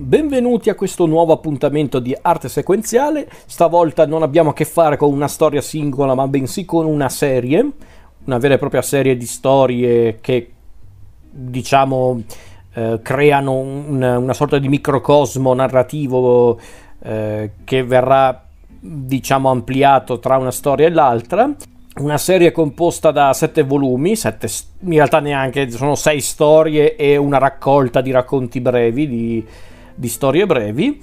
Benvenuti a questo nuovo appuntamento di arte sequenziale. Stavolta non abbiamo a che fare con una storia singola, ma bensì con una serie, una vera e propria serie di storie che diciamo eh, creano un, una sorta di microcosmo narrativo eh, che verrà diciamo ampliato tra una storia e l'altra una serie composta da sette volumi, sette, in realtà neanche, sono sei storie e una raccolta di racconti brevi, di, di storie brevi.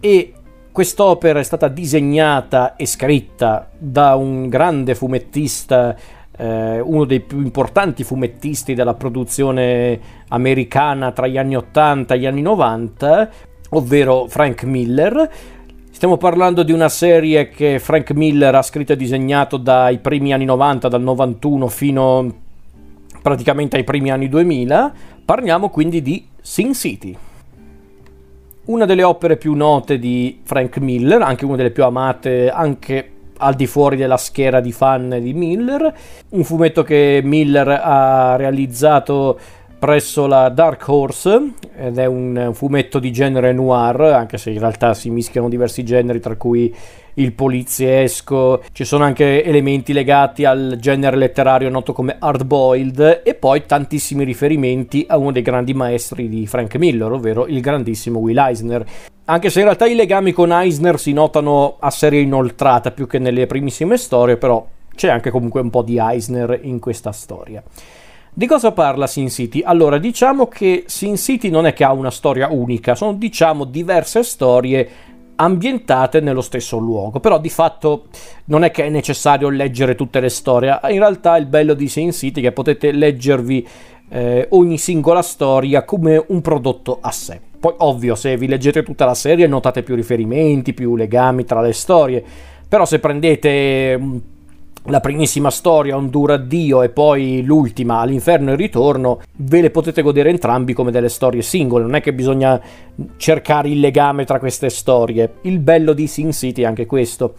E quest'opera è stata disegnata e scritta da un grande fumettista, eh, uno dei più importanti fumettisti della produzione americana tra gli anni 80 e gli anni 90, ovvero Frank Miller Stiamo parlando di una serie che Frank Miller ha scritto e disegnato dai primi anni 90, dal 91 fino praticamente ai primi anni 2000. Parliamo quindi di Sin City. Una delle opere più note di Frank Miller, anche una delle più amate anche al di fuori della schiera di fan di Miller. Un fumetto che Miller ha realizzato presso la Dark Horse ed è un fumetto di genere noir, anche se in realtà si mischiano diversi generi, tra cui il poliziesco, ci sono anche elementi legati al genere letterario noto come hardboiled e poi tantissimi riferimenti a uno dei grandi maestri di Frank Miller, ovvero il grandissimo Will Eisner. Anche se in realtà i legami con Eisner si notano a serie inoltrata più che nelle primissime storie, però c'è anche comunque un po' di Eisner in questa storia. Di cosa parla Sin City? Allora, diciamo che Sin City non è che ha una storia unica, sono diciamo diverse storie ambientate nello stesso luogo, però di fatto non è che è necessario leggere tutte le storie, in realtà il bello di Sin City è che potete leggervi eh, ogni singola storia come un prodotto a sé. Poi ovvio, se vi leggete tutta la serie notate più riferimenti, più legami tra le storie, però se prendete la primissima storia, Un duro addio, e poi l'ultima, All'inferno e il ritorno, ve le potete godere entrambi come delle storie singole, non è che bisogna cercare il legame tra queste storie. Il bello di Sin City è anche questo.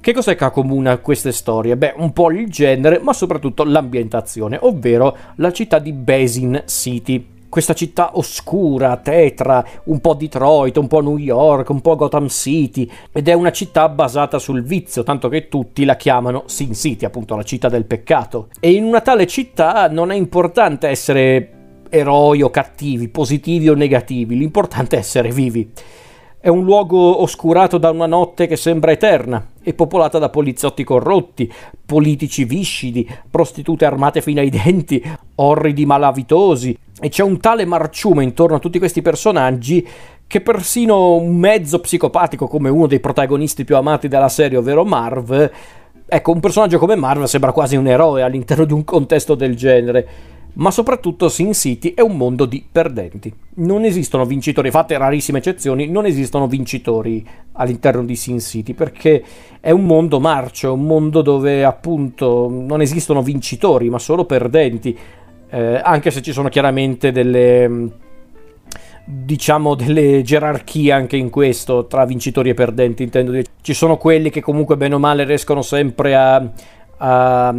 Che cos'è che accomuna queste storie? Beh, un po' il genere, ma soprattutto l'ambientazione, ovvero la città di Basin City questa città oscura, tetra, un po' Detroit, un po' New York, un po' Gotham City, ed è una città basata sul vizio, tanto che tutti la chiamano Sin City, appunto la città del peccato. E in una tale città non è importante essere eroi o cattivi, positivi o negativi, l'importante è essere vivi. È un luogo oscurato da una notte che sembra eterna e popolata da poliziotti corrotti, politici viscidi, prostitute armate fino ai denti, orridi malavitosi. E c'è un tale marciume intorno a tutti questi personaggi che persino un mezzo psicopatico come uno dei protagonisti più amati della serie, ovvero Marv, ecco, un personaggio come Marv sembra quasi un eroe all'interno di un contesto del genere ma soprattutto Sin City è un mondo di perdenti. Non esistono vincitori, fatte rarissime eccezioni, non esistono vincitori all'interno di Sin City perché è un mondo marcio, un mondo dove appunto non esistono vincitori, ma solo perdenti, eh, anche se ci sono chiaramente delle diciamo delle gerarchie anche in questo tra vincitori e perdenti intendo dire ci sono quelli che comunque bene o male riescono sempre a, a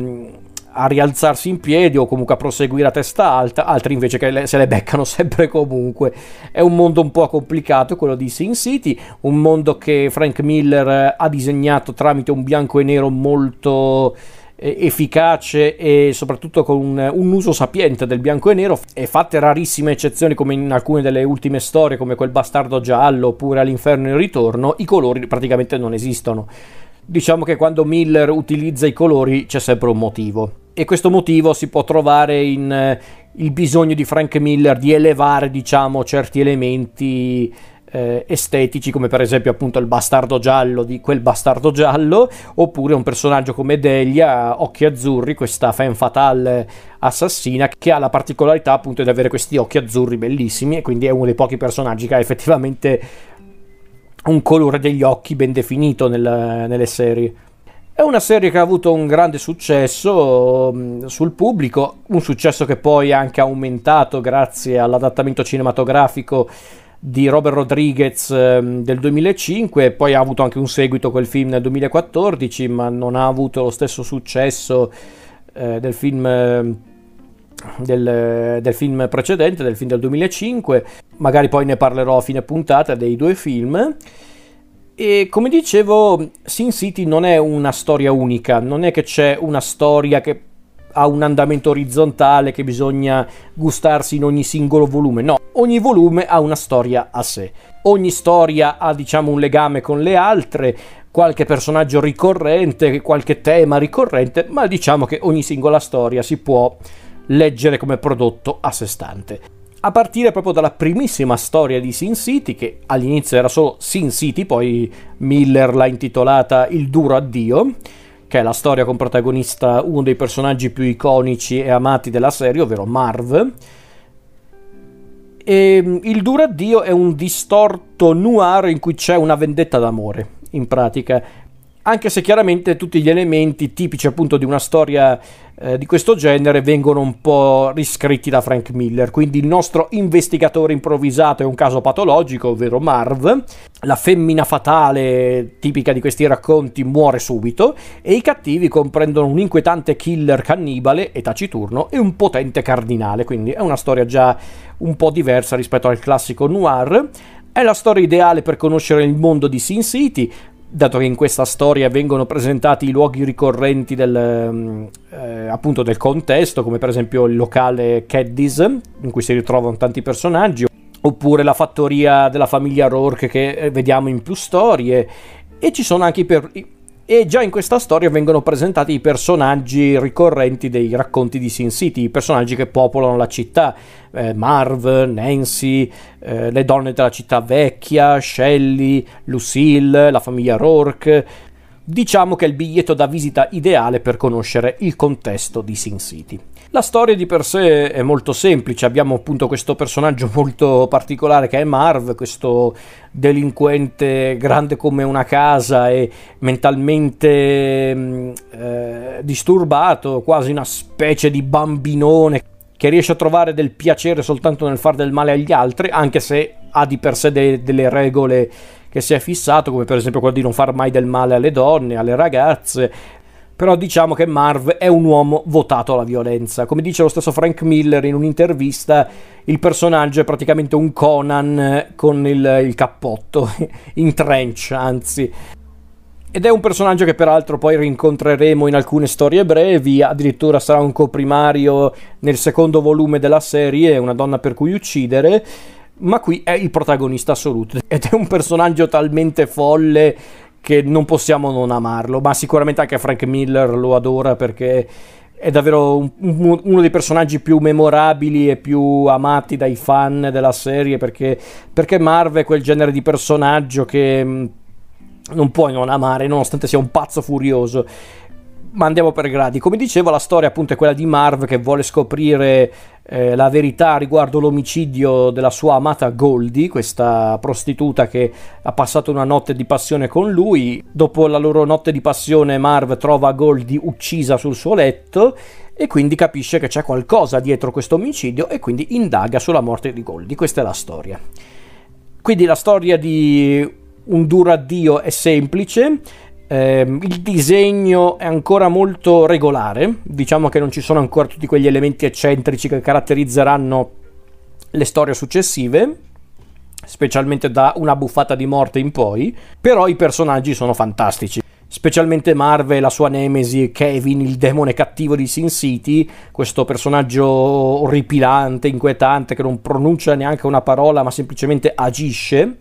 a rialzarsi in piedi o comunque a proseguire a testa alta, altri invece che se le beccano sempre comunque. È un mondo un po' complicato quello di Sin City, un mondo che Frank Miller ha disegnato tramite un bianco e nero molto efficace e soprattutto con un, un, uso sapiente del bianco e nero. E fatte rarissime eccezioni come in alcune delle ultime storie come quel bastardo giallo oppure all'inferno in ritorno. I colori praticamente non esistono. Diciamo che quando Miller utilizza i colori c'è sempre un motivo. E questo motivo si può trovare in eh, il bisogno di Frank Miller di elevare, diciamo, certi elementi eh, estetici, come per esempio appunto il bastardo giallo di quel bastardo giallo, oppure un personaggio come Delia, occhi azzurri, questa femme fatale assassina, che ha la particolarità appunto di avere questi occhi azzurri bellissimi e quindi è uno dei pochi personaggi che ha effettivamente un colore degli occhi ben definito nel, nelle serie. È una serie che ha avuto un grande successo um, sul pubblico, un successo che poi è anche aumentato grazie all'adattamento cinematografico di Robert Rodriguez um, del 2005, poi ha avuto anche un seguito quel film nel 2014, ma non ha avuto lo stesso successo eh, del film eh, del, del, film precedente, del film del 2005, magari poi ne parlerò a fine puntata dei due film. E come dicevo, Sin City non è una storia unica, non è che c'è una storia che ha un andamento orizzontale che bisogna gustarsi in ogni singolo volume, no, ogni volume ha una storia a sé. Ogni storia ha diciamo un legame con le altre, qualche personaggio ricorrente, qualche tema ricorrente, ma diciamo che ogni singola storia si può leggere come prodotto a sé stante. A partire proprio dalla primissima storia di Sin City, che all'inizio era solo Sin City, poi Miller l'ha intitolata Il duro addio, che è la storia con protagonista uno dei personaggi più iconici e amati della serie, ovvero Marv. E il duro addio è un distorto noir in cui c'è una vendetta d'amore, in pratica anche se chiaramente tutti gli elementi tipici appunto di una storia eh, di questo genere vengono un po' riscritti da Frank Miller. Quindi il nostro investigatore improvvisato è un caso patologico, ovvero Marv, la femmina fatale tipica di questi racconti muore subito e i cattivi comprendono un inquietante killer cannibale e taciturno e un potente cardinale, quindi è una storia già un po' diversa rispetto al classico noir. È la storia ideale per conoscere il mondo di Sin City, dato che in questa storia vengono presentati i luoghi ricorrenti del, mm, eh, appunto del contesto, come per esempio il locale Caddies, in cui si ritrovano tanti personaggi, oppure la fattoria della famiglia Rourke che eh, vediamo in più storie, e ci sono anche i, per- e già in questa storia vengono presentati i personaggi ricorrenti dei racconti di Sin City, i personaggi che popolano la città, eh, Marv, Nancy, eh, le donne della città vecchia, Shelley, Lucille, la famiglia Rourke. Diciamo che è il biglietto da visita ideale per conoscere il contesto di Sin City. La storia di per sé è molto semplice, abbiamo appunto questo personaggio molto particolare che è Marv, questo delinquente grande come una casa e mentalmente mm, eh, disturbato, quasi una specie di bambinone che riesce a trovare del piacere soltanto nel fare del male agli altri, anche se ha di per sé de- delle regole che si è fissato, come per esempio quello di non far mai del male alle donne, alle ragazze, però diciamo che Marv è un uomo votato alla violenza. Come dice lo stesso Frank Miller in un'intervista, il personaggio è praticamente un Conan con il, il cappotto, in trench anzi. Ed è un personaggio che peraltro poi rincontreremo in alcune storie brevi, addirittura sarà un coprimario nel secondo volume della serie, una donna per cui uccidere, ma qui è il protagonista assoluto ed è un personaggio talmente folle che non possiamo non amarlo, ma sicuramente anche Frank Miller lo adora perché è davvero un, uno dei personaggi più memorabili e più amati dai fan della serie perché, perché Marv è quel genere di personaggio che mm, non puoi non amare nonostante sia un pazzo furioso ma andiamo per gradi. Come dicevo, la storia appunto è quella di Marv che vuole scoprire eh, la verità riguardo l'omicidio della sua amata Goldie, questa prostituta che ha passato una notte di passione con lui. Dopo la loro notte di passione, Marv trova Goldie uccisa sul suo letto e quindi capisce che c'è qualcosa dietro questo omicidio e quindi indaga sulla morte di Goldie. Questa è la storia. Quindi la storia di un duro addio è semplice eh, il disegno è ancora molto regolare, diciamo che non ci sono ancora tutti quegli elementi eccentrici che caratterizzeranno le storie successive, specialmente da una buffata di morte in poi, però i personaggi sono fantastici. Specialmente Marvel, la sua nemesi, Kevin, il demone cattivo di Sin City, questo personaggio orripilante, inquietante, che non pronuncia neanche una parola ma semplicemente agisce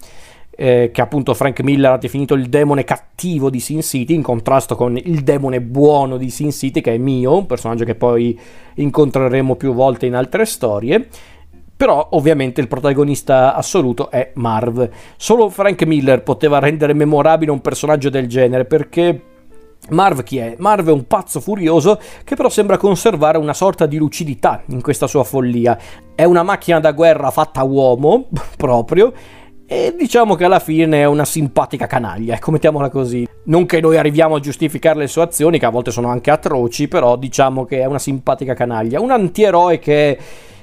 eh, che appunto Frank Miller ha definito il demone cattivo di Sin City, in contrasto con il demone buono di Sin City, che è Mio, un personaggio che poi incontreremo più volte in altre storie. Però ovviamente il protagonista assoluto è Marv. Solo Frank Miller poteva rendere memorabile un personaggio del genere perché Marv chi è? Marv è un pazzo furioso che però sembra conservare una sorta di lucidità in questa sua follia. È una macchina da guerra fatta uomo, proprio, e diciamo che alla fine è una simpatica canaglia, ecco, mettiamola così. Non che noi arriviamo a giustificare le sue azioni, che a volte sono anche atroci, però diciamo che è una simpatica canaglia. Un antieroe che,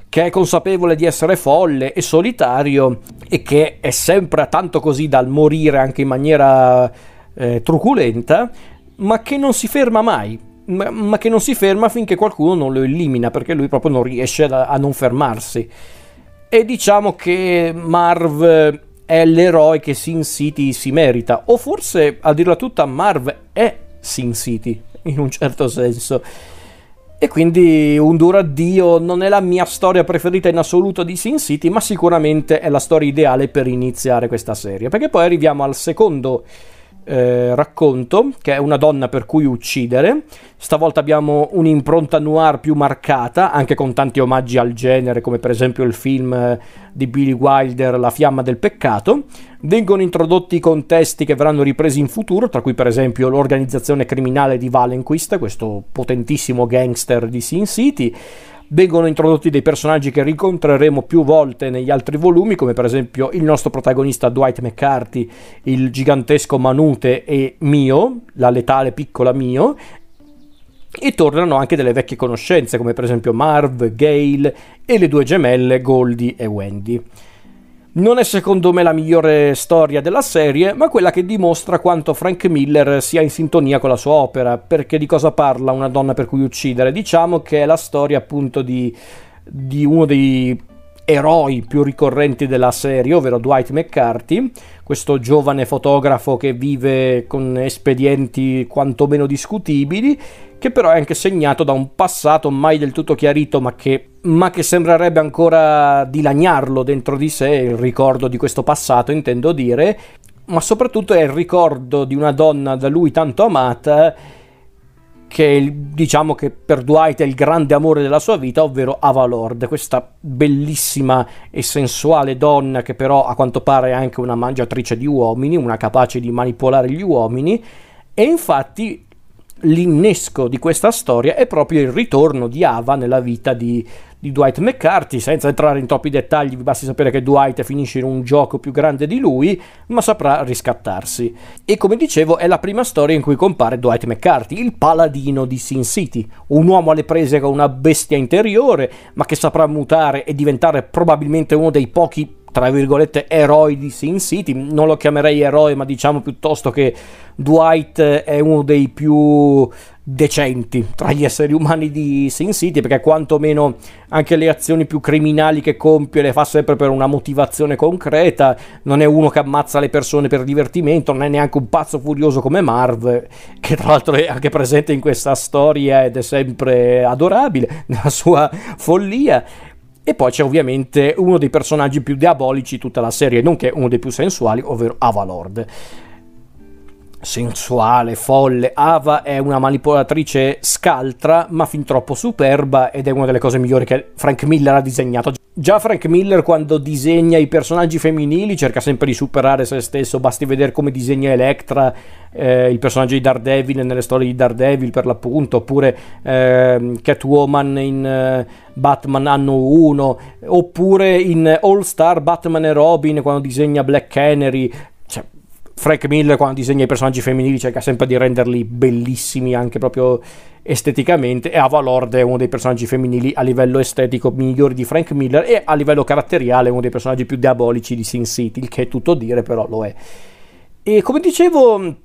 che è consapevole di essere folle e solitario e che è sempre tanto così dal morire anche in maniera eh, truculenta, ma che non si ferma mai ma, ma, che non si ferma finché qualcuno non lo elimina, perché lui proprio non riesce a, a non fermarsi. E diciamo che Marv è l'eroe che Sin City si merita, o forse a dirla tutta Marv è Sin City, in un certo senso. E quindi un duro addio non è la mia storia preferita in assoluto di Sin City, ma sicuramente è la storia ideale per iniziare questa serie. Perché poi arriviamo al secondo eh, racconto, che è una donna per cui uccidere. Stavolta abbiamo un'impronta noir più marcata, anche con tanti omaggi al genere, come per esempio il film eh, di Billy Wilder, La fiamma del peccato. Vengono introdotti contesti che verranno ripresi in futuro, tra cui per esempio l'organizzazione criminale di Valenquist, questo potentissimo gangster di Sin City vengono introdotti dei personaggi che rincontreremo più volte negli altri volumi, come per esempio il nostro protagonista Dwight McCarthy, il gigantesco Manute e Mio, la letale piccola Mio, e tornano anche delle vecchie conoscenze, come per esempio Marv, Gale e le due gemelle Goldie e Wendy. Non è secondo me la migliore storia della serie, ma quella che dimostra quanto Frank Miller sia in sintonia con la sua opera, perché di cosa parla una donna per cui uccidere? Diciamo che è la storia appunto di, di uno dei eroi più ricorrenti della serie, ovvero Dwight McCarthy, questo giovane fotografo che vive con espedienti quantomeno discutibili, che però è anche segnato da un passato mai del tutto chiarito, ma che, ma che sembrerebbe ancora dilagnarlo dentro di sé, il ricordo di questo passato, intendo dire, ma soprattutto è il ricordo di una donna da lui tanto amata che diciamo che per Dwight è il grande amore della sua vita, ovvero Ava Lord, questa bellissima e sensuale donna che però a quanto pare è anche una mangiatrice di uomini, una capace di manipolare gli uomini e infatti l'innesco di questa storia è proprio il ritorno di Ava nella vita di, di Dwight McCarthy, senza entrare in troppi dettagli, vi basti sapere che Dwight finisce in un gioco più grande di lui, ma saprà riscattarsi. E come dicevo, è la prima storia in cui compare Dwight McCarthy, il paladino di Sin City, un uomo alle prese con una bestia interiore, ma che saprà mutare e diventare probabilmente uno dei pochi tra virgolette eroi di Sin City, non lo chiamerei eroe, ma diciamo piuttosto che Dwight è uno dei più decenti tra gli esseri umani di Sin City perché quantomeno anche le azioni più criminali che compie le fa sempre per una motivazione concreta non è uno che ammazza le persone per divertimento non è neanche un pazzo furioso come Marv che tra l'altro è anche presente in questa storia ed è sempre adorabile nella sua follia e poi c'è ovviamente uno dei personaggi più diabolici di tutta la serie, nonché uno dei più sensuali, ovvero Avalord. Sensuale, folle, Ava è una manipolatrice scaltra, ma fin troppo superba ed è una delle cose migliori che Frank Miller ha disegnato. Già Frank Miller quando disegna i personaggi femminili cerca sempre di superare se stesso, basti vedere come disegna Electra, eh, il personaggio di Daredevil nelle storie di Daredevil per l'appunto, oppure eh, Catwoman in eh, Batman anno 1, oppure in All Star Batman e Robin quando disegna Black Canary, Frank Miller quando disegna i personaggi femminili cerca sempre di renderli bellissimi anche proprio esteticamente e Ava Lord è uno dei personaggi femminili a livello estetico migliori di Frank Miller e a livello caratteriale uno dei personaggi più diabolici di Sin City, il che è tutto dire però lo è. E come dicevo,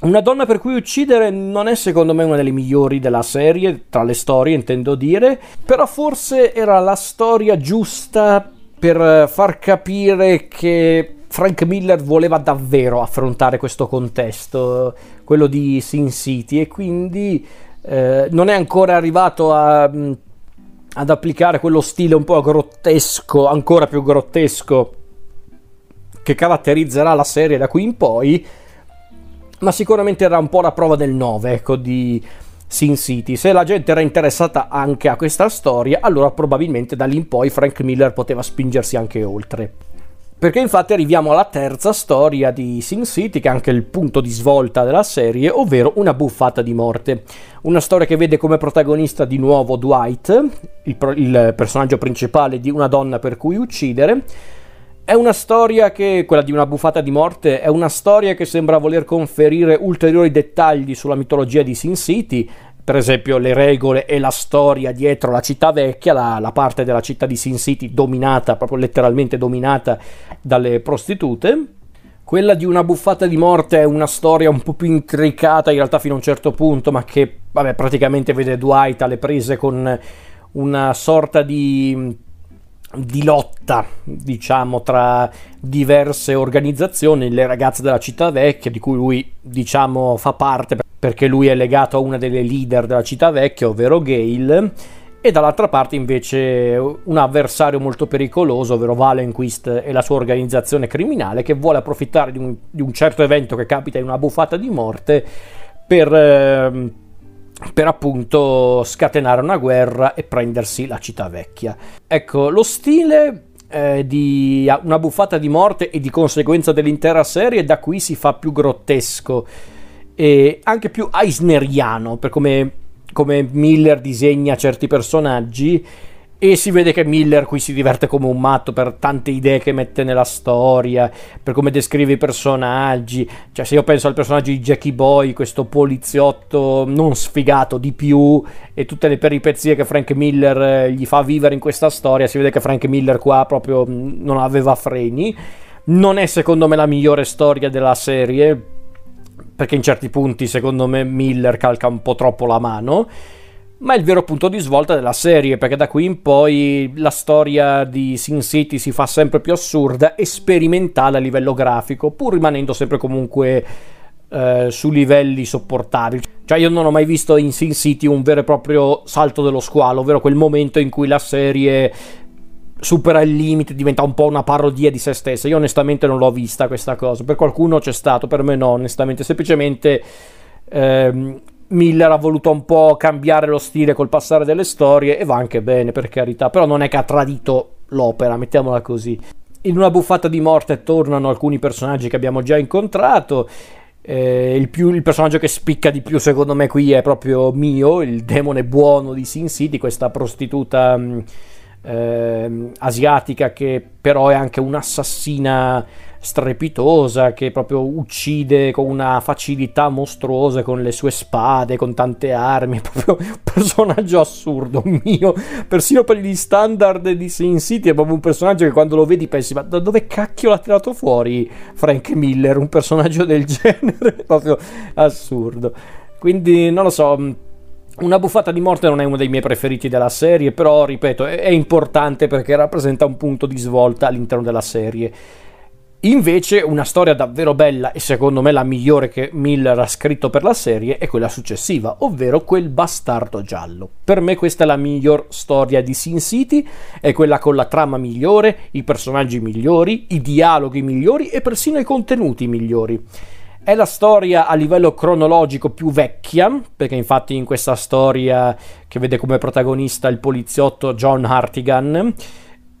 una donna per cui uccidere non è secondo me una delle migliori della serie, tra le storie intendo dire, però forse era la storia giusta per far capire che Frank Miller voleva davvero affrontare questo contesto, quello di Sin City, e quindi eh, non è ancora arrivato a, mm, ad applicare quello stile un po' grottesco, ancora più grottesco, che caratterizzerà la serie da qui in poi, ma sicuramente era un po' la prova del 9, ecco, di Sin City. Se la gente era interessata anche a questa storia, allora probabilmente da lì in poi Frank Miller poteva spingersi anche oltre. Perché infatti arriviamo alla terza storia di Sin City, che è anche il punto di svolta della serie, ovvero una buffata di morte. Una storia che vede come protagonista di nuovo Dwight, il, il personaggio principale di una donna per cui uccidere. È una storia che, quella di una buffata di morte, è una storia che sembra voler conferire ulteriori dettagli sulla mitologia di Sin City, per esempio le regole e la storia dietro la città vecchia, la, la, parte della città di Sin City dominata, proprio letteralmente dominata dalle prostitute. Quella di una buffata di morte è una storia un po' più intricata in realtà fino a un certo punto, ma che vabbè, praticamente vede Dwight alle prese con una sorta di, di lotta, diciamo, tra diverse organizzazioni, le ragazze della città vecchia, di cui lui, diciamo, fa parte perché lui è legato a una delle leader della città vecchia, ovvero Gail e dall'altra parte invece un avversario molto pericoloso, ovvero Valenquist e la sua organizzazione criminale che vuole approfittare di un, di un certo evento che capita in una buffata di morte per, eh, per appunto scatenare una guerra e prendersi la città vecchia. Ecco, lo stile eh, di una buffata di morte e di conseguenza dell'intera serie da qui si fa più grottesco e anche più eisneriano per come come Miller disegna certi personaggi e si vede che Miller qui si diverte come un matto per tante idee che mette nella storia, per come descrive i personaggi. Cioè, se io penso al personaggio di Jackie Boy, questo poliziotto non sfigato di più, e tutte le peripezie che Frank Miller eh, gli fa vivere in questa storia, si vede che Frank Miller qua proprio mm, non aveva freni. Non è secondo me la migliore storia della serie, perché in certi punti secondo me Miller calca un po' troppo la mano, ma è il vero punto di svolta della serie, perché da qui in poi la storia di Sin City si fa sempre più assurda e sperimentale a livello grafico, pur rimanendo sempre comunque eh, su livelli sopportabili. Cioè io non ho mai visto in Sin City un vero e proprio salto dello squalo, ovvero quel momento in cui la serie supera il limite, diventa un po' una parodia di se stessa. Io onestamente non l'ho vista questa cosa. Per qualcuno c'è stato, per me no, onestamente. Semplicemente ehm, Miller ha voluto un po' cambiare lo stile col passare delle storie e va anche bene, per carità. Però non è che ha tradito l'opera, mettiamola così. In una buffata di morte tornano alcuni personaggi che abbiamo già incontrato. Eh, il, più, il, personaggio che spicca di più secondo me qui è proprio Mio, il demone buono di Sin City, questa prostituta... Mh, eh, asiatica che però è anche un'assassina strepitosa che proprio uccide con una facilità mostruosa con le sue spade, con tante armi, proprio un personaggio assurdo mio, persino per gli standard di Sin City è proprio un personaggio che quando lo vedi pensi ma da dove cacchio l'ha tirato fuori Frank Miller, un personaggio del genere, proprio assurdo. Quindi non lo so, una buffata di morte non è uno dei miei preferiti della serie, però ripeto, è, importante perché rappresenta un punto di svolta all'interno della serie. Invece una storia davvero bella e secondo me la migliore che Miller ha scritto per la serie è quella successiva, ovvero quel bastardo giallo. Per me questa è la miglior storia di Sin City, è quella con la trama migliore, i personaggi migliori, i dialoghi migliori e persino i contenuti migliori. È la storia a livello cronologico più vecchia, perché infatti in questa storia che vede come protagonista il poliziotto John Hartigan,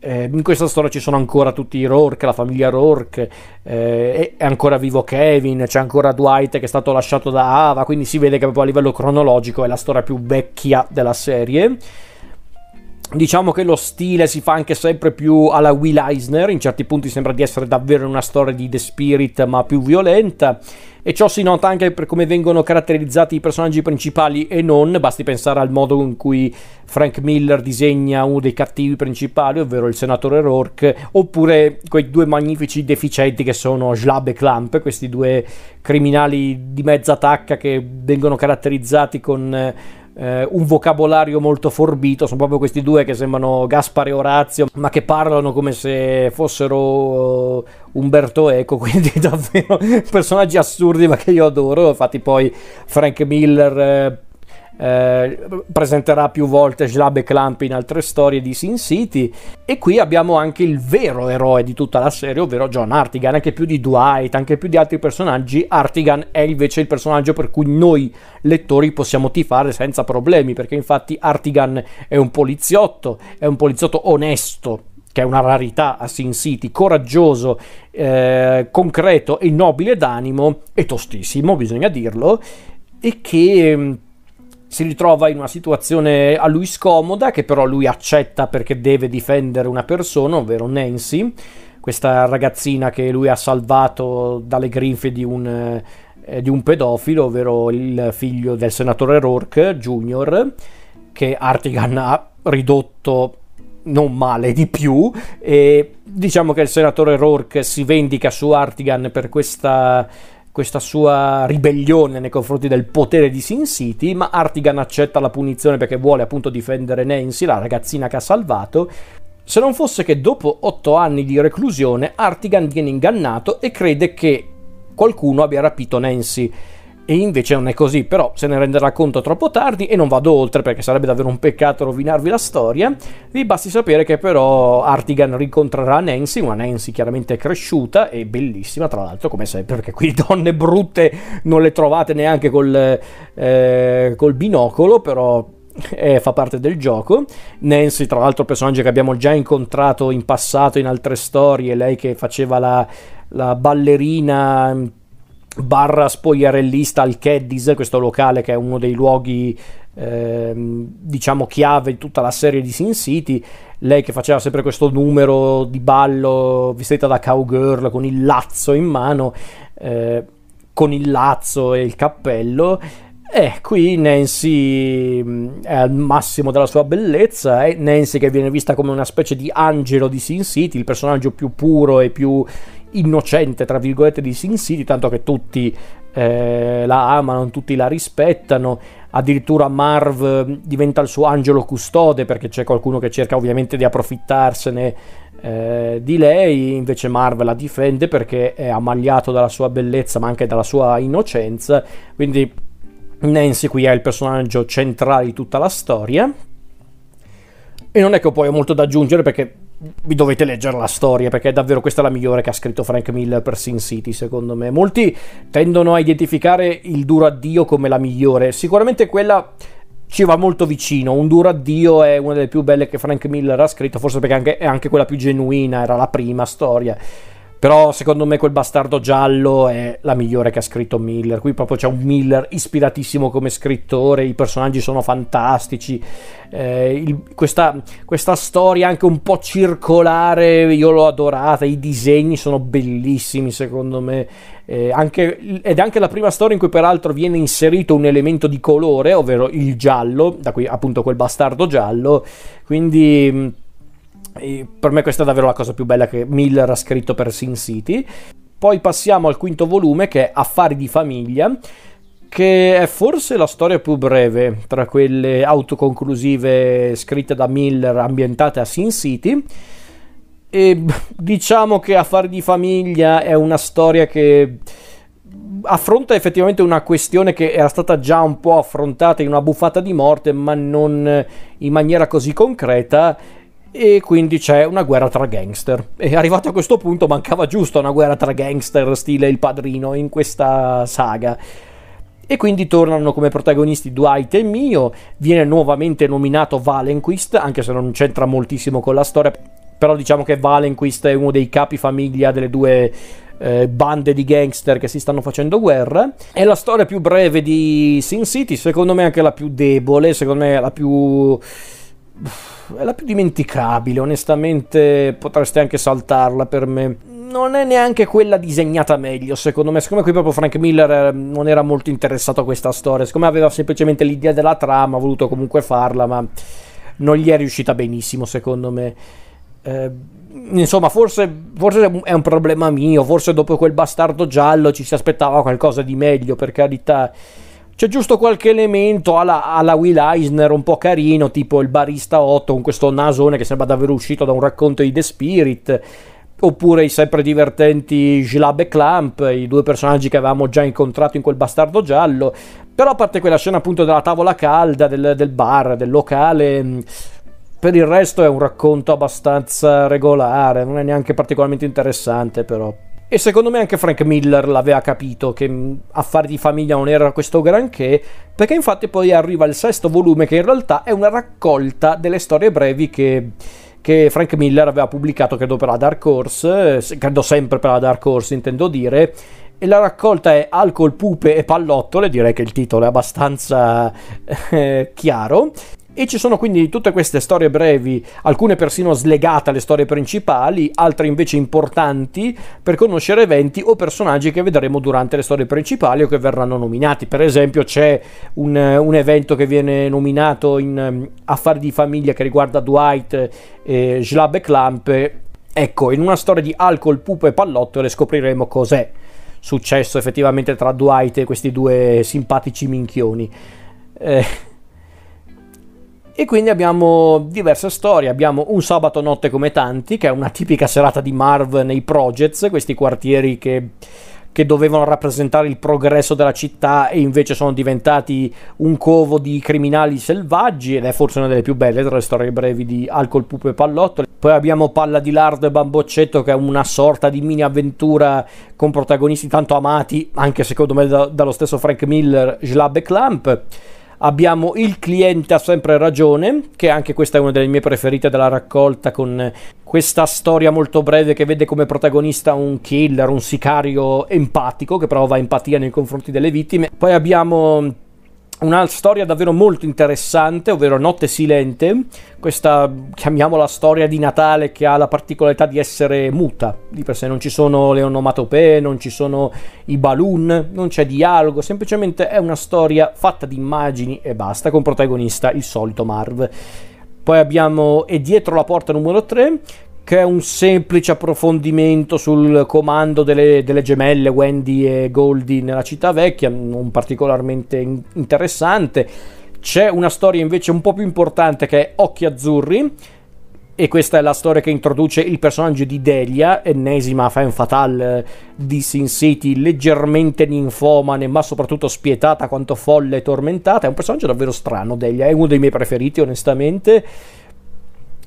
eh, in questa storia ci sono ancora tutti i Rourke, la famiglia Rourke, eh, è ancora vivo Kevin, c'è ancora Dwight che è stato lasciato da Ava, quindi si vede che proprio a livello cronologico è la storia più vecchia della serie. Diciamo che lo stile si fa anche sempre più alla Will Eisner, in certi punti sembra di essere davvero una storia di The Spirit ma più violenta. E ciò si nota anche per come vengono caratterizzati i personaggi principali e non, basti pensare al modo in cui Frank Miller disegna uno dei cattivi principali, ovvero il senatore Rourke, oppure quei due magnifici deficienti che sono Schlab e Clamp, questi due criminali di mezza tacca che vengono caratterizzati con eh, un vocabolario molto forbito, sono proprio questi due che sembrano Gaspare e Orazio, ma che parlano come se fossero uh, Umberto Eco, quindi davvero personaggi assurdi ma che io adoro, infatti poi Frank Miller... Eh, eh, presenterà più volte Schlab e Clamp in altre storie di Sin City. E qui abbiamo anche il vero eroe di tutta la serie ovvero John Artigan anche più di Dwight anche più di altri personaggi. Artigan è invece il personaggio per cui noi lettori possiamo tifare senza problemi perché infatti Artigan è un poliziotto è un poliziotto onesto che è una rarità a Sin City, coraggioso, eh, concreto e nobile d'animo, e tostissimo, bisogna dirlo, e che mm, si ritrova in una situazione a lui scomoda, che però lui accetta perché deve difendere una persona, ovvero Nancy, questa ragazzina che lui ha salvato dalle grinfie di un, eh, di un pedofilo, ovvero il figlio del senatore Rourke Junior, che Artigan ha ridotto non male di più, e diciamo che il senatore Rourke si vendica su Artigan per questa questa sua ribellione nei confronti del potere di Sin City, ma Artigan accetta la punizione perché vuole appunto difendere Nancy, la ragazzina che ha salvato. Se non fosse che dopo otto anni di reclusione, Artigan viene ingannato e crede che qualcuno abbia rapito Nancy e invece non è così, però se ne renderà conto troppo tardi e non vado oltre perché sarebbe davvero un peccato rovinarvi la storia. Vi basti sapere che però Artigan rincontrerà Nancy, una Nancy chiaramente cresciuta e bellissima tra l'altro come sempre perché qui donne brutte non le trovate neanche col, eh, col binocolo, però eh, fa parte del gioco. Nancy, tra l'altro, personaggio che abbiamo già incontrato in passato in altre storie, lei che faceva la, la ballerina barra spogliarellista al Caddies, questo locale che è uno dei luoghi eh, diciamo chiave di tutta la serie di Sin City. Lei che faceva sempre questo numero di ballo vestita da cowgirl con il lazzo in mano, eh, con il lazzo e il cappello. E qui Nancy mm, è al massimo della sua bellezza, è Nancy che viene vista come una specie di angelo di Sin City, il personaggio più puro e più innocente, tra virgolette, di Sin City, tanto che tutti eh, la amano, tutti la rispettano. Addirittura Marv diventa il suo angelo custode perché c'è qualcuno che cerca ovviamente di approfittarsene eh, di lei, invece Marv la difende perché è ammagliato dalla sua bellezza ma anche dalla sua innocenza. Quindi Nancy qui è il personaggio centrale di tutta la storia. E non è che poi molto da aggiungere perché vi dovete leggere la storia perché è davvero questa la migliore che ha scritto Frank Miller per Sin City secondo me. Molti tendono a identificare il duro addio come la migliore. Sicuramente quella ci va molto vicino. Un duro addio è una delle più belle che Frank Miller ha scritto forse perché anche, è anche quella più genuina era la prima storia però secondo me quel bastardo giallo è la migliore che ha scritto Miller. Qui proprio c'è un Miller ispiratissimo come scrittore, i personaggi sono fantastici. Eh, il, questa, questa, storia anche un po' circolare, io l'ho adorata. I disegni sono bellissimi secondo me. Eh, anche, ed è anche la prima storia in cui peraltro viene inserito un elemento di colore, ovvero il giallo, da qui appunto quel bastardo giallo. Quindi per me questa è davvero la cosa più bella che Miller ha scritto per Sin City. Poi passiamo al quinto volume che è Affari di famiglia, che è forse la storia più breve tra quelle autoconclusive scritte da Miller ambientate a Sin City. E diciamo che Affari di famiglia è una storia che affronta effettivamente una questione che era stata già un po' affrontata in una buffata di morte, ma non in maniera così concreta e quindi c'è una guerra tra gangster. E arrivato a questo punto mancava giusto una guerra tra gangster stile il padrino in questa saga. E quindi tornano come protagonisti Dwight e Mio, viene nuovamente nominato Valenquist, anche se non c'entra moltissimo con la storia, però diciamo che Valenquist è uno dei capi famiglia delle due eh, bande di gangster che si stanno facendo guerra. È la storia più breve di Sin City, secondo me anche la più debole, secondo me la più è la più dimenticabile, onestamente potreste anche saltarla per me. Non è neanche quella disegnata meglio, secondo me. Siccome qui proprio Frank Miller eh, non era molto interessato a questa storia, siccome aveva semplicemente l'idea della trama, ha voluto comunque farla, ma non gli è riuscita benissimo, secondo me. Eh, insomma, forse, forse, è un problema mio, forse dopo quel bastardo giallo ci si aspettava qualcosa di meglio, per carità. C'è giusto qualche elemento alla, alla, Will Eisner un po' carino, tipo il barista 8 con questo nasone che sembra davvero uscito da un racconto di The Spirit. Oppure i sempre divertenti Gilab e Clamp, i due personaggi che avevamo già incontrato in quel bastardo giallo. Però a parte quella scena appunto della tavola calda, del, del bar, del locale, per il resto è un racconto abbastanza regolare, non è neanche particolarmente interessante però. E secondo me anche Frank Miller l'aveva capito che mm, affari di famiglia non era questo granché, perché infatti poi arriva il sesto volume che in realtà è una raccolta delle storie brevi che, che Frank Miller aveva pubblicato credo per la Dark Horse, eh, credo sempre per la Dark Horse intendo dire, e la raccolta è Alcol, Pupe e Pallottole, direi che il titolo è abbastanza eh, chiaro. E ci sono quindi tutte queste storie brevi, alcune persino slegate alle storie principali, altre invece importanti per conoscere eventi o personaggi che vedremo durante le storie principali o che verranno nominati. Per esempio c'è un, un evento che viene nominato in um, Affari di famiglia che riguarda Dwight, eh, Schlab e Clamp. Ecco, in una storia di alcol, pupo e pallottole scopriremo cos'è successo effettivamente tra Dwight e questi due simpatici minchioni. Eh, e quindi abbiamo diverse storie. Abbiamo un sabato notte come tanti, che è una tipica serata di Marv nei projects, questi quartieri che, che dovevano rappresentare il progresso della città e invece sono diventati un covo di criminali selvaggi ed è forse una delle più belle tra le storie brevi di Alcol, Pupo e Pallottole. Poi abbiamo Palla di Lard e Bamboccetto che è una sorta di mini avventura con protagonisti tanto amati, anche secondo me da, dallo stesso Frank Miller, Schlab e Clamp. Abbiamo Il cliente ha sempre ragione, che anche questa è una delle mie preferite della raccolta, con questa storia molto breve che vede come protagonista un killer, un sicario empatico che prova empatia nei confronti delle vittime. Poi abbiamo una storia davvero molto interessante, ovvero Notte Silente, questa chiamiamola storia di Natale che ha la particolarità di essere muta, di per sé non ci sono le onomatopee, non ci sono i balloon, non c'è dialogo, semplicemente è una storia fatta di immagini e basta, con protagonista il solito Marv. Poi abbiamo E dietro la porta numero 3, che è un semplice approfondimento sul comando delle, delle, gemelle Wendy e Goldie nella città vecchia, non particolarmente interessante. C'è una storia invece un po' più importante che è Occhi Azzurri, e questa è la storia che introduce il personaggio di Delia, ennesima fan fatale di Sin City, leggermente ninfomane, ma soprattutto spietata quanto folle e tormentata. È un personaggio davvero strano, Delia, è uno dei miei preferiti, onestamente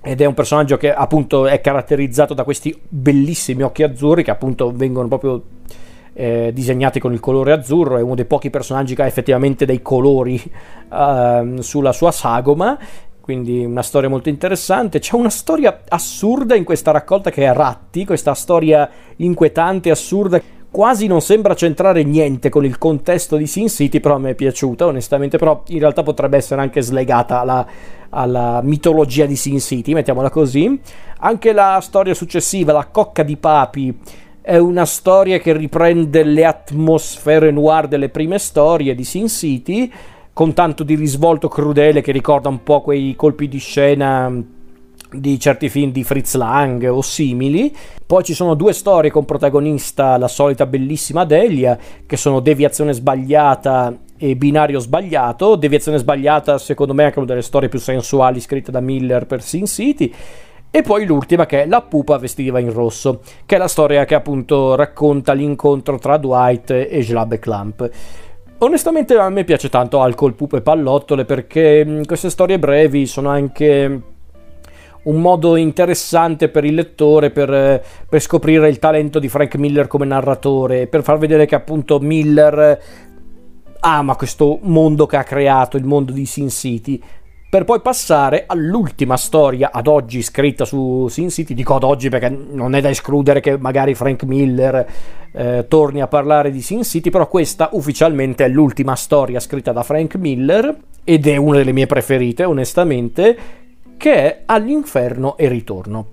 ed è un personaggio che appunto è caratterizzato da questi bellissimi occhi azzurri che appunto vengono proprio eh, disegnati con il colore azzurro, è uno dei pochi personaggi che ha effettivamente dei colori uh, sulla sua sagoma, quindi una storia molto interessante. C'è una storia assurda in questa raccolta che è Ratti, questa storia inquietante, assurda quasi non sembra centrare niente con il contesto di Sin City, però a me è piaciuta onestamente, però in realtà potrebbe essere anche slegata alla, alla mitologia di Sin City, mettiamola così. Anche la storia successiva, La cocca di papi, è una storia che riprende le atmosfere noir delle prime storie di Sin City, con tanto di risvolto crudele che ricorda un po' quei colpi di scena di certi film di Fritz Lang o simili. Poi ci sono due storie con protagonista la solita bellissima Delia, che sono Deviazione sbagliata e Binario sbagliato. Deviazione sbagliata, secondo me, è anche una delle storie più sensuali scritte da Miller per Sin City. E poi l'ultima che è La pupa vestiva in rosso, che è la storia che appunto racconta l'incontro tra Dwight e Schlab e Clamp. Onestamente a me piace tanto Alcol, Pupo e Pallottole perché queste storie brevi sono anche un modo interessante per il lettore per, per, scoprire il talento di Frank Miller come narratore, per far vedere che appunto Miller ama questo mondo che ha creato, il mondo di Sin City, per poi passare all'ultima storia ad oggi scritta su Sin City. Dico ad oggi perché non è da escludere che magari Frank Miller eh, torni a parlare di Sin City, però questa ufficialmente è l'ultima storia scritta da Frank Miller ed è una delle mie preferite, onestamente che è All'inferno e ritorno.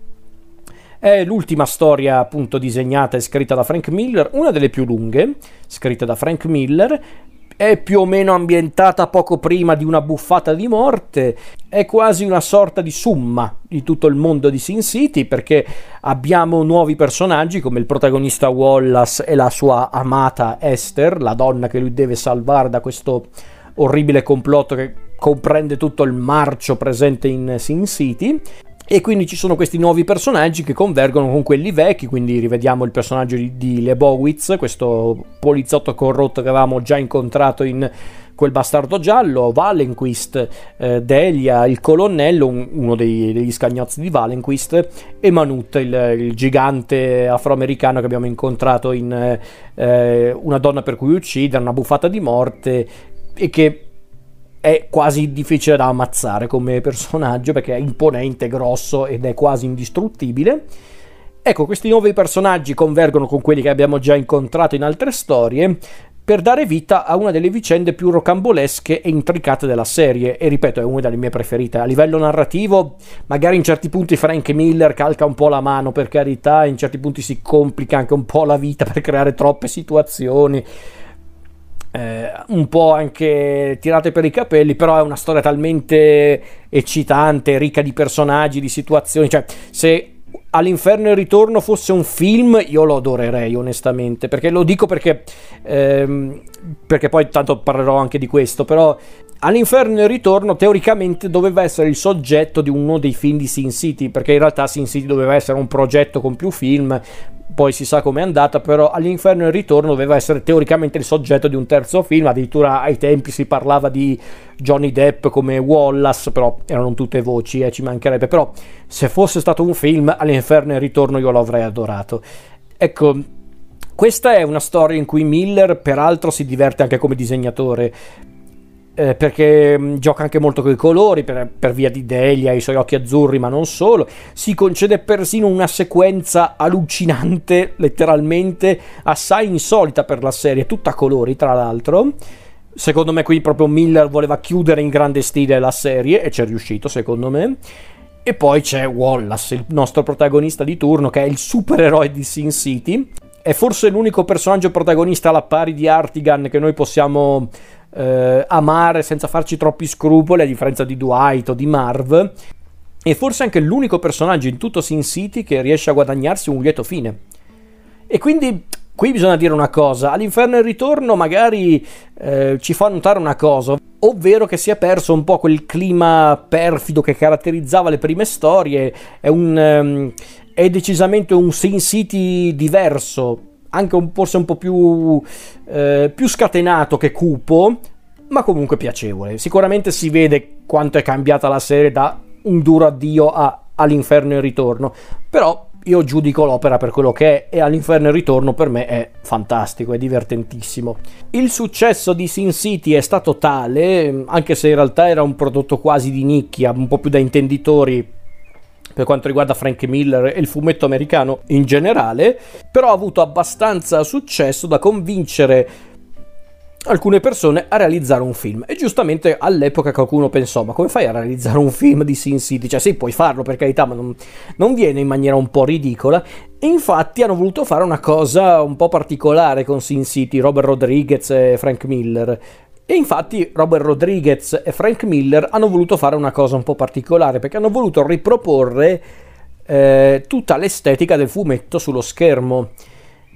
È l'ultima storia appunto disegnata e scritta da Frank Miller, una delle più lunghe, scritta da Frank Miller, è più o meno ambientata poco prima di una buffata di morte, è quasi una sorta di summa di tutto il mondo di Sin City perché abbiamo nuovi personaggi come il protagonista Wallace e la sua amata Esther, la donna che lui deve salvare da questo orribile complotto che comprende tutto il marcio presente in Sin City. E quindi ci sono questi nuovi personaggi che convergono con quelli vecchi, quindi rivediamo il personaggio di, di Lebowitz, questo poliziotto corrotto che avevamo già incontrato in quel bastardo giallo, Valenquist, eh, Delia, il colonnello, un, uno dei, degli scagnozzi di Valenquist, e Manut, il, il gigante afroamericano che abbiamo incontrato in eh, Una donna per cui uccidere, una buffata di morte, e che è quasi difficile da ammazzare come personaggio perché è imponente, grosso ed è quasi indistruttibile. Ecco, questi nuovi personaggi convergono con quelli che abbiamo già incontrato in altre storie per dare vita a una delle vicende più rocambolesche e intricate della serie. E ripeto, è una delle mie preferite. A livello narrativo, magari in certi punti Frank Miller calca un po' la mano, per carità, in certi punti si complica anche un po' la vita per creare troppe situazioni. Eh, un po' anche tirate per i capelli, però è una storia talmente eccitante, ricca di personaggi, di situazioni. Cioè, se all'inferno e il ritorno fosse un film, io lo adorerei onestamente, perché lo dico perché, ehm, perché poi tanto parlerò anche di questo, però all'inferno e il ritorno teoricamente doveva essere il soggetto di uno dei film di Sin City, perché in realtà Sin City doveva essere un progetto con più film, poi si sa com'è andata, però all'inferno il ritorno doveva essere teoricamente il soggetto di un terzo film, addirittura ai tempi si parlava di Johnny Depp come Wallace, però erano tutte voci, eh, ci mancherebbe, però se fosse stato un film all'inferno il ritorno io lo avrei adorato. Ecco, questa è una storia in cui Miller peraltro si diverte anche come disegnatore, eh, perché mm, gioca anche molto con i colori per, per, via di Delia, i suoi occhi azzurri, ma non solo. Si concede persino una sequenza allucinante, letteralmente assai insolita per la serie, tutta colori, tra l'altro. Secondo me, qui proprio Miller voleva chiudere in grande stile la serie e ci è riuscito, secondo me. E poi c'è Wallace, il nostro protagonista di turno, che è il supereroe di Sin City. È forse l'unico personaggio protagonista alla pari di Artigan che noi possiamo eh, amare senza farci troppi scrupoli, a differenza di Dwight o di Marv. E forse anche l'unico personaggio in tutto Sin City che riesce a guadagnarsi un lieto fine. E quindi qui bisogna dire una cosa: all'inferno e il ritorno magari eh, ci fa notare una cosa, ovvero che si è perso un po' quel clima perfido che caratterizzava le prime storie. È, un, um, è decisamente un Sin City diverso anche un, forse un po' più, eh, più scatenato che cupo, ma comunque piacevole. Sicuramente si vede quanto è cambiata la serie da un duro addio a, all'inferno in ritorno, però io giudico l'opera per quello che è e all'inferno in ritorno per me è fantastico, è divertentissimo. Il successo di Sin City è stato tale, anche se in realtà era un prodotto quasi di nicchia, un po' più da intenditori per quanto riguarda Frank Miller e il fumetto americano in generale, però ha avuto abbastanza successo da convincere alcune persone a realizzare un film. E giustamente all'epoca qualcuno pensò ma come fai a realizzare un film di Sin City? Cioè sì puoi farlo per carità ma non, non viene in maniera un po' ridicola. E infatti hanno voluto fare una cosa un po' particolare con Sin City, Robert Rodriguez e Frank Miller e infatti Robert Rodriguez e Frank Miller hanno voluto fare una cosa un po' particolare perché hanno voluto riproporre eh, tutta l'estetica del fumetto sullo schermo.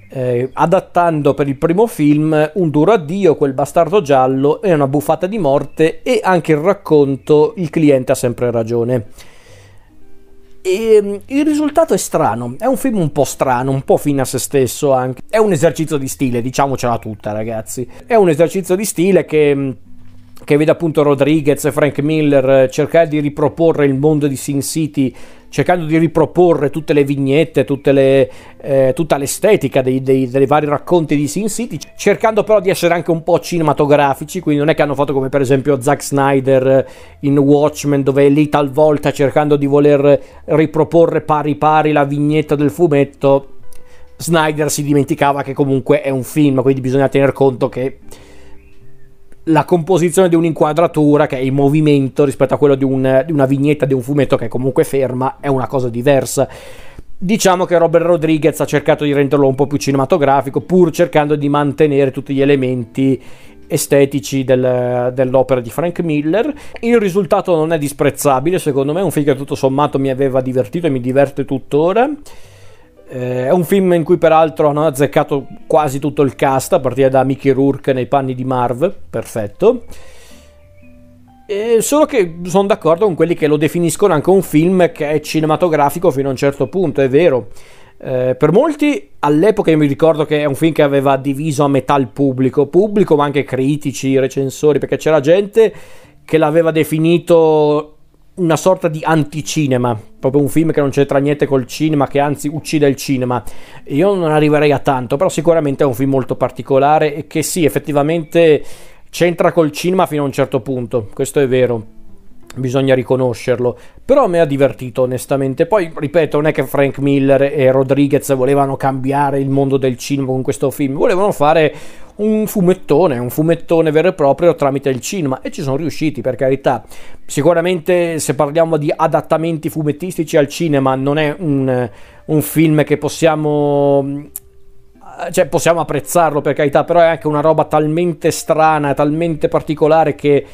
Eh, adattando per il primo film un duro addio, quel bastardo giallo e una buffata di morte e anche il racconto Il cliente ha sempre ragione. E ehm, il risultato è strano, è un film un po' strano, un po' fine a se stesso anche. È un esercizio di stile, diciamocela tutta ragazzi. È un esercizio di stile che che vede appunto Rodriguez e Frank Miller cercare di riproporre il mondo di Sin City, cercando di riproporre tutte le vignette, tutte le, eh, tutta l'estetica dei, dei, dei, vari racconti di Sin City, cercando però di essere anche un po' cinematografici, quindi non è che hanno fatto come per esempio Zack Snyder in Watchmen, dove è lì talvolta cercando di voler riproporre pari pari la vignetta del fumetto. Snyder si dimenticava che comunque è un film, quindi bisogna tener conto che la composizione di un'inquadratura che è in movimento rispetto a quello di, un, di, una vignetta di un fumetto che è comunque ferma è una cosa diversa. Diciamo che Robert Rodriguez ha cercato di renderlo un po' più cinematografico, pur cercando di mantenere tutti gli elementi estetici del, dell'opera di Frank Miller. Il risultato non è disprezzabile, secondo me, è un film che tutto sommato mi aveva divertito e mi diverte tuttora. Eh, è un film in cui peraltro hanno azzeccato quasi tutto il cast, a partire da Mickey Rourke nei panni di Marv, perfetto. Eh, solo che sono d'accordo con quelli che lo definiscono anche un film che è cinematografico fino a un certo punto, è vero. Eh, per molti all'epoca io mi ricordo che è un film che aveva diviso a metà il pubblico, pubblico ma anche critici, recensori, perché c'era gente che l'aveva definito una sorta di anticinema, proprio un film che non c'entra niente col cinema, che anzi uccide il cinema. Io non arriverei a tanto, però sicuramente è un film molto particolare e che sì, effettivamente c'entra col cinema fino a un certo punto, questo è vero. Bisogna riconoscerlo. Però mi ha divertito onestamente. Poi, ripeto, non è che Frank Miller e Rodriguez volevano cambiare il mondo del cinema con questo film, volevano fare un fumettone, un fumettone vero e proprio tramite il cinema e ci sono riusciti per carità. Sicuramente se parliamo di adattamenti fumettistici al cinema non è un, un film che possiamo cioè possiamo apprezzarlo per carità, però è anche una roba talmente strana, talmente particolare che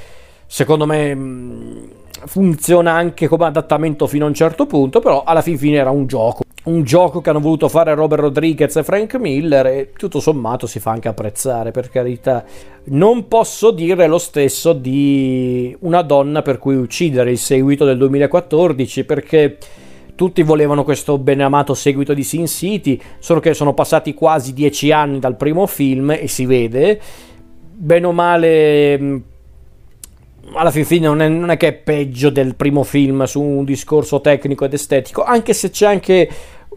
secondo me mm, funziona anche come adattamento fino a un certo punto, però alla fin fine era un gioco. Un gioco che hanno voluto fare Robert Rodriguez e Frank Miller e tutto sommato si fa anche apprezzare, per carità. Non posso dire lo stesso di Una donna per cui uccidere, il seguito del 2014, perché tutti volevano questo beneamato seguito di Sin City, solo che sono passati quasi dieci anni dal primo film e si vede. Bene o male mm, alla fin fine non è, non è, che è peggio del primo film su un discorso tecnico ed estetico, anche se c'è anche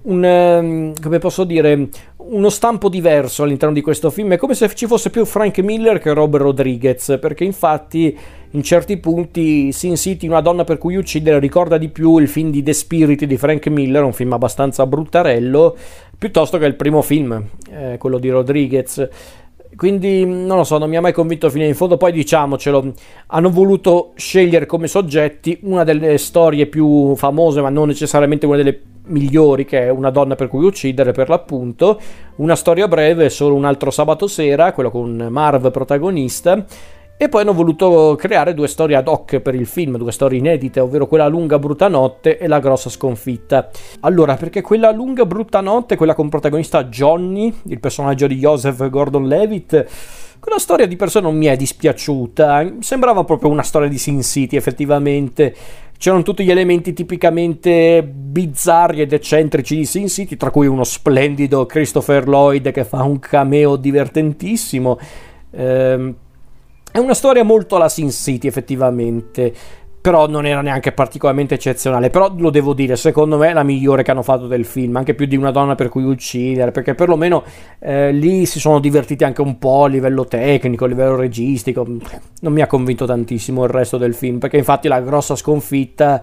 un, ehm, come posso dire, uno stampo diverso all'interno di questo film, è come se ci fosse più Frank Miller che Robert Rodriguez, perché infatti in certi punti Sin City, una donna per cui uccidere, ricorda di più il film di The Spirit di Frank Miller, un film abbastanza bruttarello, piuttosto che il primo film, eh, quello di Rodriguez. Quindi non lo so, non mi ha mai convinto fino in fondo. Poi diciamocelo, hanno voluto scegliere come soggetti una delle storie più famose, ma non necessariamente una delle migliori, che è Una donna per cui uccidere, per l'appunto. Una storia breve, solo un altro sabato sera, quello con Marv protagonista e poi hanno voluto creare due storie ad hoc per il film, due storie inedite, ovvero quella lunga brutta notte e la grossa sconfitta. Allora, perché quella lunga brutta notte, quella con protagonista Johnny, il personaggio di Joseph Gordon-Levitt, quella storia di per sé non mi è dispiaciuta, sembrava proprio una storia di Sin City effettivamente. C'erano tutti gli elementi tipicamente bizzarri ed eccentrici di Sin City, tra cui uno splendido Christopher Lloyd che fa un cameo divertentissimo. Ehm, è una storia molto alla Sin City, effettivamente. Però non era neanche particolarmente eccezionale. Però lo devo dire, secondo me è la migliore che hanno fatto del film. Anche più di una donna per cui uccidere. Perché perlomeno eh, lì si sono divertiti anche un po' a livello tecnico, a livello registico. Non mi ha convinto tantissimo il resto del film. Perché infatti la grossa sconfitta,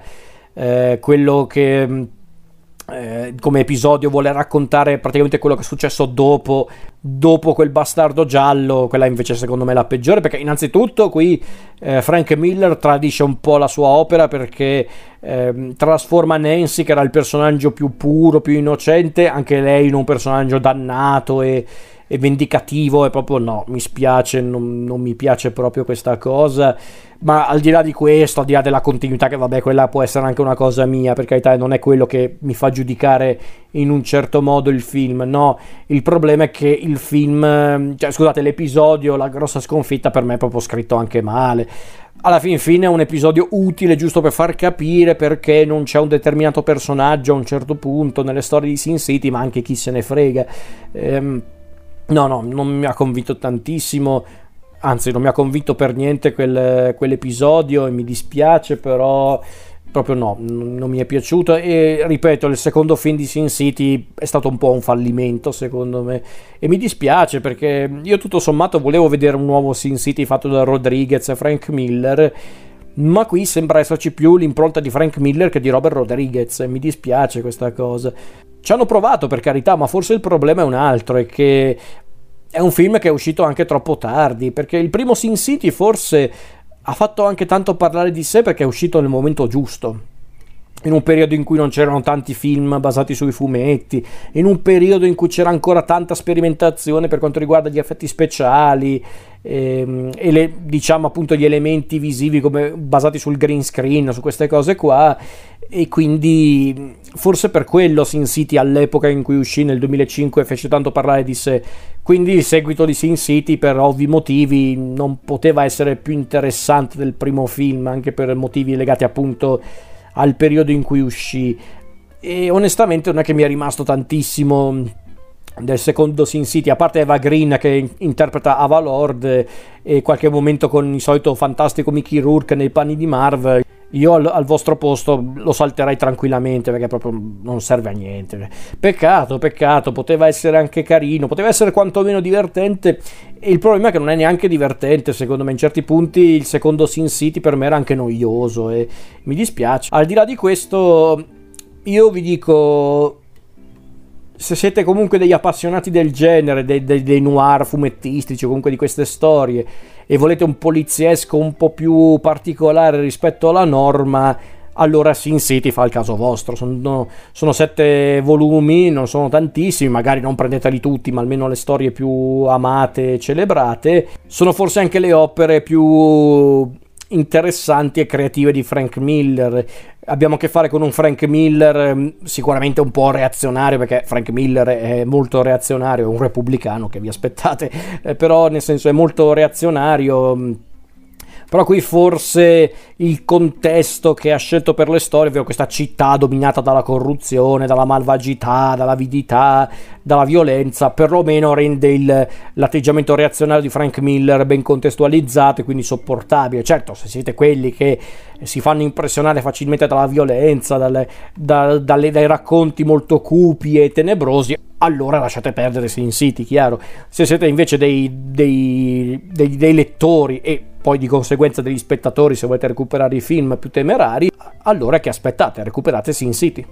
eh, quello che eh, come episodio vuole raccontare praticamente quello che è successo dopo, dopo quel bastardo giallo, quella invece secondo me è la peggiore perché innanzitutto qui eh, Frank Miller tradisce un po' la sua opera perché eh, trasforma Nancy che era il personaggio più puro, più innocente, anche lei in un personaggio dannato e, e vendicativo e proprio no, mi spiace, non, non mi piace proprio questa cosa ma al di là di questo, al di là della continuità, che vabbè, quella può essere anche una cosa mia, per carità, non è quello che mi fa giudicare in un certo modo il film, no, il problema è che il film, cioè scusate, l'episodio, la grossa sconfitta per me è proprio scritto anche male. Alla fin fine è un episodio utile giusto per far capire perché non c'è un determinato personaggio a un certo punto nelle storie di Sin City, ma anche chi se ne frega. Ehm, no, no, non mi ha convinto tantissimo anzi non mi ha convinto per niente quel, quell'episodio e mi dispiace però proprio no, non mi è piaciuto. E ripeto il secondo film di Sin City è stato un po' un fallimento secondo me. E mi dispiace perché io tutto sommato volevo vedere un nuovo Sin City fatto da Rodriguez e Frank Miller ma qui sembra esserci più l'impronta di Frank Miller che di Robert Rodriguez. E mi dispiace questa cosa ci hanno provato per carità ma forse il problema è un altro è che è un film che è uscito anche troppo tardi, perché il primo Sin City forse ha fatto anche tanto parlare di sé perché è uscito nel momento giusto. In un periodo in cui non c'erano tanti film basati sui fumetti, in un periodo in cui c'era ancora tanta sperimentazione per quanto riguarda gli effetti speciali ehm, e le, diciamo appunto gli elementi visivi come basati sul green screen, su queste cose qua, e quindi forse per quello Sin City all'epoca in cui uscì nel 2005 fece tanto parlare di sé quindi il seguito di Sin City per ovvi motivi non poteva essere più interessante del primo film anche per motivi legati appunto al periodo in cui uscì. E onestamente non è che mi è rimasto tantissimo del secondo Sin City, a parte Eva Green che interpreta Ava Lord e qualche momento con il solito fantastico Mickey Rourke nei panni di Marv io al, al, vostro posto lo salterei tranquillamente perché proprio non serve a niente. Peccato, peccato, poteva essere anche carino, poteva essere quantomeno divertente. E il problema è che non è neanche divertente, secondo me. In certi punti il secondo Sin City per me era anche noioso e mi dispiace. Al di là di questo, io vi dico se siete comunque degli appassionati del genere, dei, dei, dei, noir fumettistici, comunque di queste storie, e volete un poliziesco un po' più particolare rispetto alla norma, allora Sin City fa il caso vostro. Sono, sono sette volumi, non sono tantissimi, magari non prendeteli tutti, ma almeno le storie più amate e celebrate. Sono forse anche le opere più interessanti e creative di Frank Miller. Abbiamo a che fare con un Frank Miller ehm, sicuramente un po' reazionario, perché Frank Miller è molto reazionario, è un repubblicano che vi aspettate, eh, però nel senso è molto reazionario però qui forse il contesto che ha scelto per le storie, ovvero questa città dominata dalla corruzione, dalla malvagità, dall'avidità, dalla violenza, perlomeno rende il, l'atteggiamento reazionario di Frank Miller ben contestualizzato e quindi sopportabile. Certo, se siete quelli che si fanno impressionare facilmente dalla violenza, dalle, da, dalle, dai racconti molto cupi e tenebrosi, allora lasciate perdere Sin City, chiaro. Se siete invece dei, dei, dei, dei lettori e poi di conseguenza degli spettatori se volete recuperare i film più temerari, allora che aspettate? Recuperate Sin City.